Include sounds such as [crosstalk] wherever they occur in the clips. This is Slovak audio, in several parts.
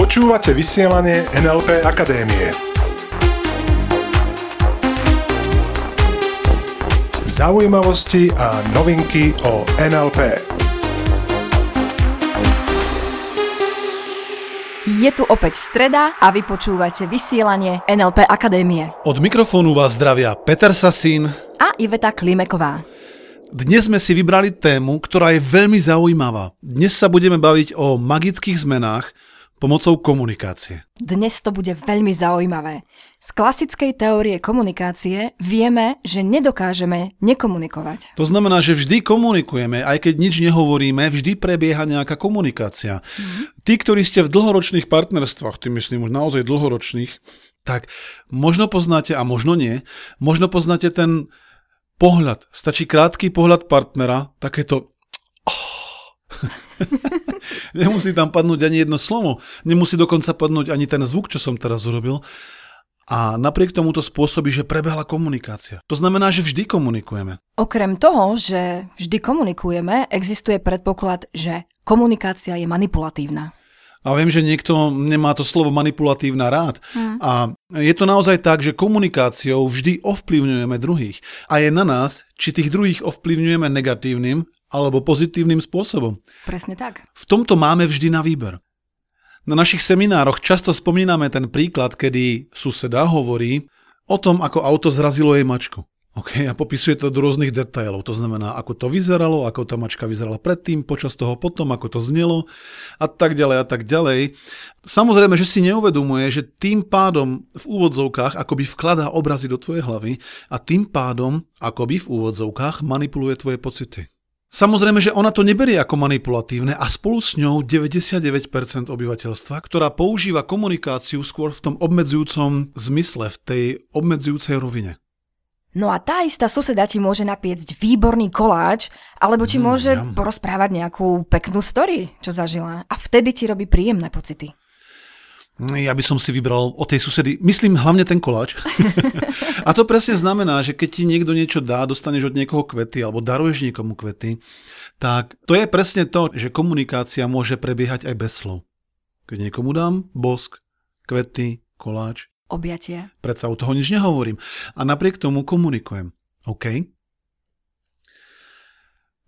Počúvate vysielanie NLP Akadémie. Zaujímavosti a novinky o NLP. Je tu opäť streda a vy počúvate vysielanie NLP Akadémie. Od mikrofónu vás zdravia Peter Sasín a Iveta Klimeková. Dnes sme si vybrali tému, ktorá je veľmi zaujímavá. Dnes sa budeme baviť o magických zmenách, pomocou komunikácie. Dnes to bude veľmi zaujímavé. Z klasickej teórie komunikácie vieme, že nedokážeme nekomunikovať. To znamená, že vždy komunikujeme, aj keď nič nehovoríme, vždy prebieha nejaká komunikácia. Mm-hmm. Tí, ktorí ste v dlhoročných partnerstvách, tým myslím už naozaj dlhoročných, tak možno poznáte, a možno nie, možno poznáte ten pohľad. Stačí krátky pohľad partnera, takéto... Oh. [laughs] Nemusí tam padnúť ani jedno slovo. Nemusí dokonca padnúť ani ten zvuk, čo som teraz urobil. A napriek tomu to spôsobí, že prebehla komunikácia. To znamená, že vždy komunikujeme. Okrem toho, že vždy komunikujeme, existuje predpoklad, že komunikácia je manipulatívna. A viem, že niekto nemá to slovo manipulatívna rád. Hmm. A je to naozaj tak, že komunikáciou vždy ovplyvňujeme druhých. A je na nás, či tých druhých ovplyvňujeme negatívnym alebo pozitívnym spôsobom. Presne tak. V tomto máme vždy na výber. Na našich seminároch často spomíname ten príklad, kedy suseda hovorí o tom, ako auto zrazilo jej mačku. OK, a popisuje to do rôznych detailov. To znamená, ako to vyzeralo, ako tá mačka vyzerala predtým, počas toho potom, ako to znelo a tak ďalej a tak ďalej. Samozrejme, že si neuvedomuje, že tým pádom v úvodzovkách akoby vkladá obrazy do tvojej hlavy a tým pádom akoby v úvodzovkách manipuluje tvoje pocity. Samozrejme, že ona to neberie ako manipulatívne a spolu s ňou 99% obyvateľstva, ktorá používa komunikáciu skôr v tom obmedzujúcom zmysle, v tej obmedzujúcej rovine. No a tá istá suseda ti môže napiecť výborný koláč, alebo ti mm, môže mm, porozprávať nejakú peknú story, čo zažila. A vtedy ti robí príjemné pocity. Ja by som si vybral od tej susedy, myslím hlavne ten koláč. [laughs] a to presne znamená, že keď ti niekto niečo dá, dostaneš od niekoho kvety alebo daruješ niekomu kvety, tak to je presne to, že komunikácia môže prebiehať aj bez slov. Keď niekomu dám bosk, kvety, koláč. Objatie. Predsa u toho nič nehovorím. A napriek tomu komunikujem. OK?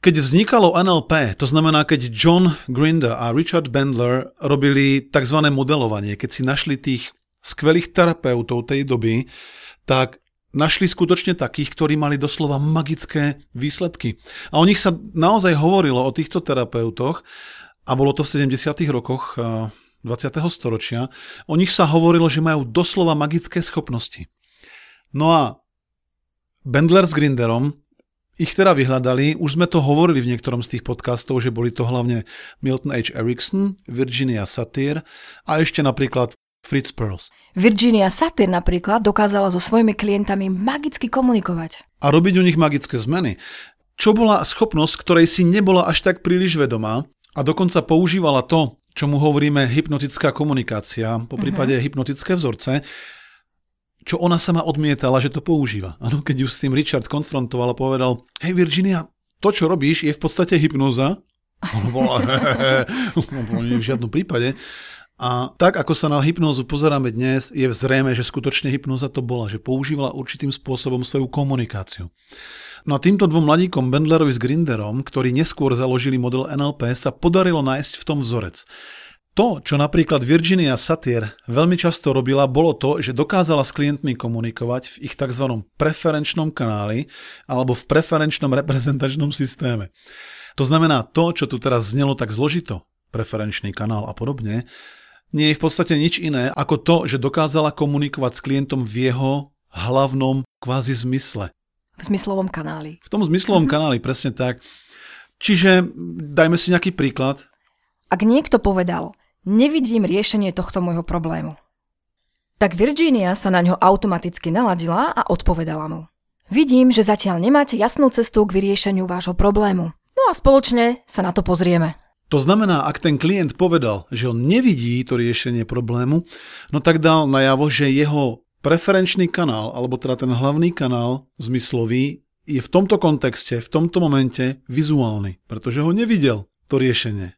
Keď vznikalo NLP, to znamená, keď John Grinder a Richard Bandler robili tzv. modelovanie, keď si našli tých skvelých terapeutov tej doby, tak našli skutočne takých, ktorí mali doslova magické výsledky. A o nich sa naozaj hovorilo, o týchto terapeutoch, a bolo to v 70. rokoch 20. Eh, storočia, o nich sa hovorilo, že majú doslova magické schopnosti. No a Bendler s Grinderom ich teda vyhľadali, už sme to hovorili v niektorom z tých podcastov, že boli to hlavne Milton H. Erickson, Virginia Satir a ešte napríklad Fritz Perls. Virginia Satir napríklad dokázala so svojimi klientami magicky komunikovať. A robiť u nich magické zmeny. Čo bola schopnosť, ktorej si nebola až tak príliš vedomá a dokonca používala to, čo mu hovoríme hypnotická komunikácia, po prípade uh-huh. hypnotické vzorce, čo ona sama odmietala, že to používa. Ano, keď ju s tým Richard konfrontoval a povedal, hej Virginia, to, čo robíš, je v podstate hypnoza. Ona bola, v žiadnom prípade. A tak, ako sa na hypnózu pozeráme dnes, je zrejme, že skutočne hypnoza to bola, že používala určitým spôsobom svoju komunikáciu. No a týmto dvom mladíkom, Bendlerovi s Grinderom, ktorí neskôr založili model NLP, sa podarilo nájsť v tom vzorec. To, čo napríklad Virginia Satir veľmi často robila, bolo to, že dokázala s klientmi komunikovať v ich tzv. preferenčnom kanáli alebo v preferenčnom reprezentačnom systéme. To znamená, to, čo tu teraz znelo tak zložito, preferenčný kanál a podobne, nie je v podstate nič iné ako to, že dokázala komunikovať s klientom v jeho hlavnom kvázi zmysle. V zmyslovom kanáli. V tom zmyslovom mm-hmm. kanáli, presne tak. Čiže dajme si nejaký príklad. Ak niekto povedal, Nevidím riešenie tohto môjho problému. Tak Virginia sa na ňo automaticky naladila a odpovedala mu. Vidím, že zatiaľ nemáte jasnú cestu k vyriešeniu vášho problému. No a spoločne sa na to pozrieme. To znamená, ak ten klient povedal, že on nevidí to riešenie problému, no tak dal najavo, že jeho preferenčný kanál, alebo teda ten hlavný kanál zmyslový, je v tomto kontexte, v tomto momente vizuálny, pretože ho nevidel to riešenie.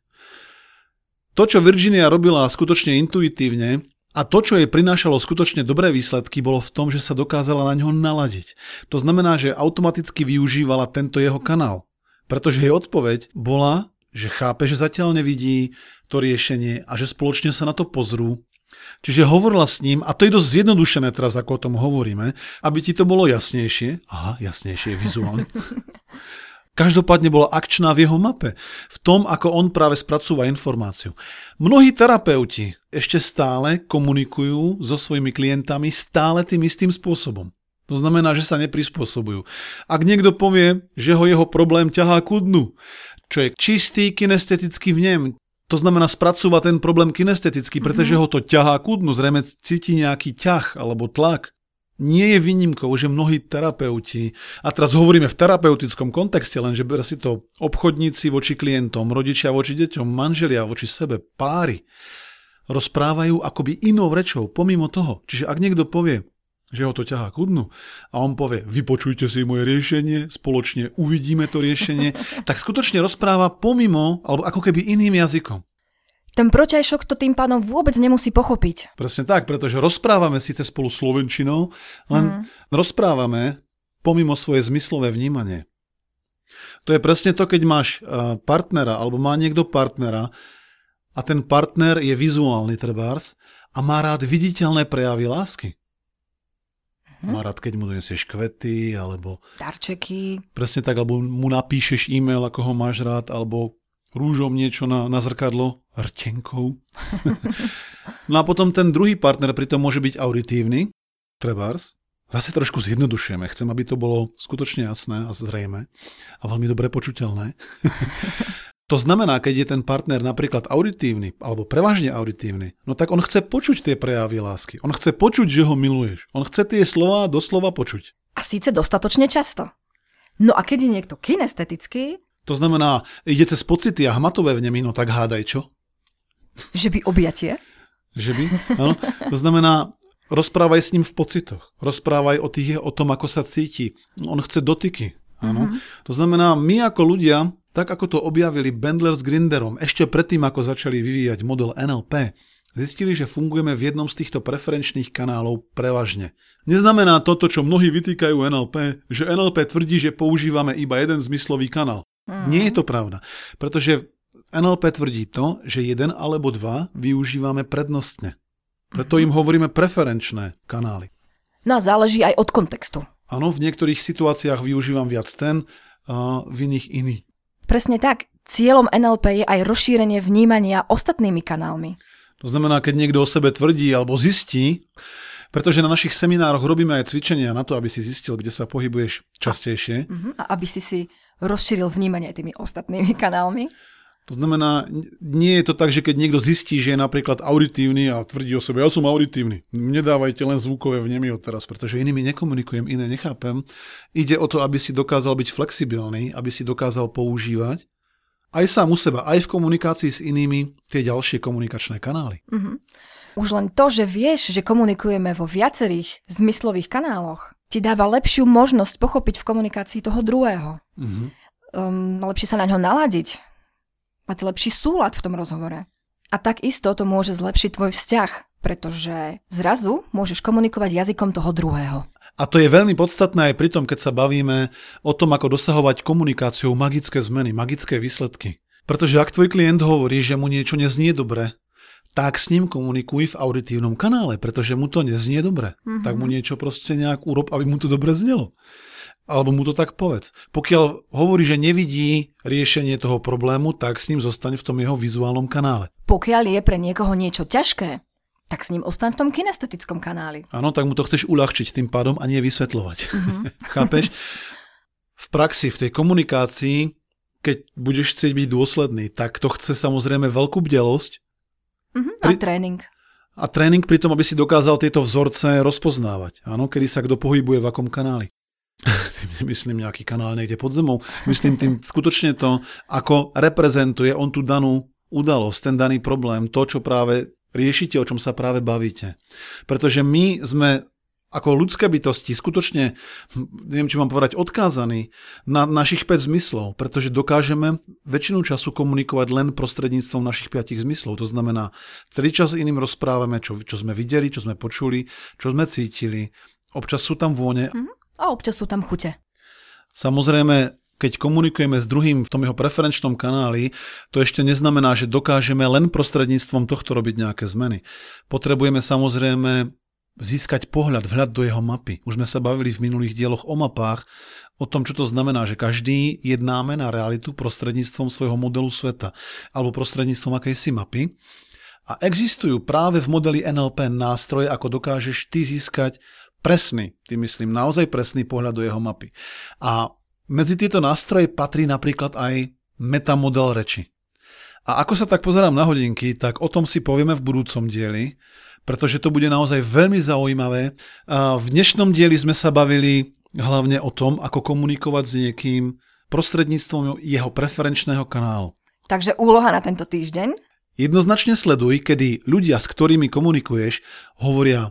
To, čo Virginia robila skutočne intuitívne, a to, čo jej prinášalo skutočne dobré výsledky, bolo v tom, že sa dokázala na ňo naladiť. To znamená, že automaticky využívala tento jeho kanál. Pretože jej odpoveď bola, že chápe, že zatiaľ nevidí to riešenie a že spoločne sa na to pozrú. Čiže hovorila s ním, a to je dosť zjednodušené teraz, ako o tom hovoríme, aby ti to bolo jasnejšie. Aha, jasnejšie, vizuálne. [laughs] Každopádne bola akčná v jeho mape, v tom, ako on práve spracúva informáciu. Mnohí terapeuti ešte stále komunikujú so svojimi klientami stále tým istým spôsobom. To znamená, že sa neprispôsobujú. Ak niekto povie, že ho jeho problém ťahá ku dnu, čo je čistý kinestetický vnem, to znamená spracúva ten problém kinesteticky, pretože mhm. ho to ťahá ku dnu, zrejme cíti nejaký ťah alebo tlak, nie je výnimkou, že mnohí terapeuti, a teraz hovoríme v terapeutickom kontexte, lenže ber si to obchodníci voči klientom, rodičia voči deťom, manželia voči sebe, páry, rozprávajú akoby inou rečou, pomimo toho. Čiže ak niekto povie, že ho to ťahá ku dnu a on povie, vypočujte si moje riešenie, spoločne uvidíme to riešenie, [laughs] tak skutočne rozpráva pomimo, alebo ako keby iným jazykom. Ten protiajšok to tým pádom vôbec nemusí pochopiť. Presne tak, pretože rozprávame síce spolu slovenčinou, len mm. rozprávame pomimo svoje zmyslové vnímanie. To je presne to, keď máš eh, partnera, alebo má niekto partnera a ten partner je vizuálny trebárs a má rád viditeľné prejavy lásky. Mm. Má rád, keď mu donesieš kvety, alebo... Darčeky. Presne tak, alebo mu napíšeš e-mail, ako ho máš rád, alebo rúžom niečo na, na zrkadlo, rtenkou. [laughs] no a potom ten druhý partner pritom môže byť auditívny, trebárs. Zase trošku zjednodušujeme. Chcem, aby to bolo skutočne jasné a zrejme a veľmi dobre počuteľné. [laughs] to znamená, keď je ten partner napríklad auditívny alebo prevažne auditívny, no tak on chce počuť tie prejavy lásky. On chce počuť, že ho miluješ. On chce tie slova doslova počuť. A síce dostatočne často. No a keď je niekto kinestetický, to znamená, ide cez pocity a hmatové vnemy, no tak hádaj čo? Že by objatie? Že by, áno. To znamená, rozprávaj s ním v pocitoch. Rozprávaj o, tých, o tom, ako sa cíti. On chce dotyky. Áno. Mm-hmm. To znamená, my ako ľudia, tak ako to objavili Bendler s Grinderom, ešte predtým, ako začali vyvíjať model NLP, zistili, že fungujeme v jednom z týchto preferenčných kanálov prevažne. Neznamená toto, čo mnohí vytýkajú NLP, že NLP tvrdí, že používame iba jeden zmyslový kanál. Mm. Nie je to pravda, pretože NLP tvrdí to, že jeden alebo dva využívame prednostne. Preto im hovoríme preferenčné kanály. No a záleží aj od kontextu. Áno, v niektorých situáciách využívam viac ten, a v iných iný. Presne tak. Cieľom NLP je aj rozšírenie vnímania ostatnými kanálmi. To znamená, keď niekto o sebe tvrdí alebo zistí, pretože na našich seminároch robíme aj cvičenia na to, aby si zistil, kde sa pohybuješ častejšie. A, a aby si si rozšíril vnímanie tými ostatnými kanálmi. To znamená, nie je to tak, že keď niekto zistí, že je napríklad auditívny a tvrdí o sebe, ja som auditívny, nedávajte len zvukové vnemy od teraz, pretože inými nekomunikujem, iné nechápem. Ide o to, aby si dokázal byť flexibilný, aby si dokázal používať aj sám u seba, aj v komunikácii s inými tie ďalšie komunikačné kanály. Uh-huh. Už len to, že vieš, že komunikujeme vo viacerých zmyslových kanáloch, ti dáva lepšiu možnosť pochopiť v komunikácii toho druhého. Uh-huh. Um, lepšie sa na ňo naladiť mať lepší súlad v tom rozhovore. A takisto to môže zlepšiť tvoj vzťah, pretože zrazu môžeš komunikovať jazykom toho druhého. A to je veľmi podstatné aj pri tom, keď sa bavíme o tom, ako dosahovať komunikáciou magické zmeny, magické výsledky. Pretože ak tvoj klient hovorí, že mu niečo neznie dobre, tak s ním komunikuj v auditívnom kanále, pretože mu to neznie dobre. Mm-hmm. Tak mu niečo proste nejak urob, aby mu to dobre znelo. Alebo mu to tak povedz. Pokiaľ hovorí, že nevidí riešenie toho problému, tak s ním zostane v tom jeho vizuálnom kanále. Pokiaľ je pre niekoho niečo ťažké, tak s ním ostaň v tom kinestetickom kanáli. Áno, tak mu to chceš uľahčiť tým pádom a nie vysvetľovať. Mm-hmm. [laughs] Chápeš? V praxi, v tej komunikácii, keď budeš chcieť byť dôsledný, tak to chce samozrejme veľkú bdelosť. Mm-hmm. A pri... tréning. A tréning pri tom, aby si dokázal tieto vzorce rozpoznávať. Áno, kedy sa kto pohybuje v akom kanáli. [laughs] tým nemyslím nejaký kanál niekde pod zemou, myslím tým skutočne to, ako reprezentuje on tú danú udalosť, ten daný problém, to, čo práve riešite, o čom sa práve bavíte. Pretože my sme ako ľudské bytosti skutočne, neviem, či mám povedať, odkázaní na našich 5 zmyslov, pretože dokážeme väčšinu času komunikovať len prostredníctvom našich 5 zmyslov. To znamená, celý čas iným rozprávame, čo, čo sme videli, čo sme počuli, čo sme cítili. Občas sú tam vône. Mm-hmm. A občas sú tam chute. Samozrejme, keď komunikujeme s druhým v tom jeho preferenčnom kanáli, to ešte neznamená, že dokážeme len prostredníctvom tohto robiť nejaké zmeny. Potrebujeme samozrejme získať pohľad, vhľad do jeho mapy. Už sme sa bavili v minulých dieloch o mapách, o tom, čo to znamená, že každý jednáme na realitu prostredníctvom svojho modelu sveta alebo prostredníctvom akejsi mapy. A existujú práve v modeli NLP nástroje, ako dokážeš ty získať presný, tým myslím naozaj presný pohľad do jeho mapy. A medzi tieto nástroje patrí napríklad aj metamodel reči. A ako sa tak pozerám na hodinky, tak o tom si povieme v budúcom dieli, pretože to bude naozaj veľmi zaujímavé. A v dnešnom dieli sme sa bavili hlavne o tom, ako komunikovať s niekým prostredníctvom jeho preferenčného kanálu. Takže úloha na tento týždeň? Jednoznačne sleduj, kedy ľudia, s ktorými komunikuješ, hovoria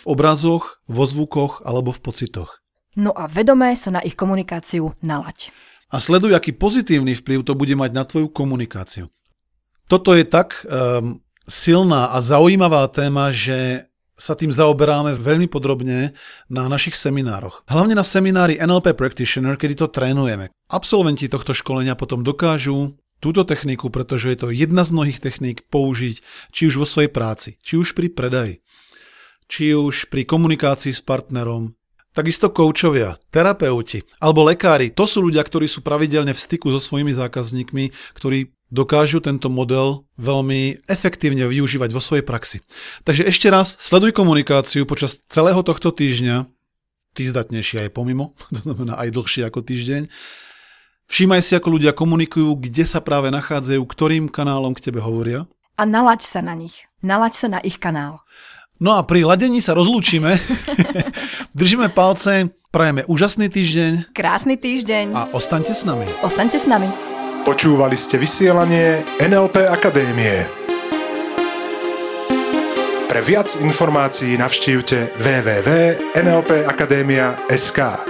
v obrazoch, vo zvukoch alebo v pocitoch. No a vedomé sa na ich komunikáciu nalať. A sleduj, aký pozitívny vplyv to bude mať na tvoju komunikáciu. Toto je tak um, silná a zaujímavá téma, že sa tým zaoberáme veľmi podrobne na našich seminároch. Hlavne na seminári NLP Practitioner, kedy to trénujeme. Absolventi tohto školenia potom dokážu túto techniku, pretože je to jedna z mnohých techník použiť či už vo svojej práci, či už pri predaji, či už pri komunikácii s partnerom, Takisto koučovia, terapeuti alebo lekári, to sú ľudia, ktorí sú pravidelne v styku so svojimi zákazníkmi, ktorí dokážu tento model veľmi efektívne využívať vo svojej praxi. Takže ešte raz, sleduj komunikáciu počas celého tohto týždňa, ty zdatnejší aj pomimo, [laughs] to znamená aj dlhšie ako týždeň. Všímaj si, ako ľudia komunikujú, kde sa práve nachádzajú, ktorým kanálom k tebe hovoria. A nalaď sa na nich. Nalaď sa na ich kanál. No a pri ladení sa rozlúčime. [laughs] Držíme palce, prajeme úžasný týždeň. Krásny týždeň. A ostaňte s nami. Ostaňte s nami. Počúvali ste vysielanie NLP Akadémie. Pre viac informácií navštívte www.nlpakademia.sk.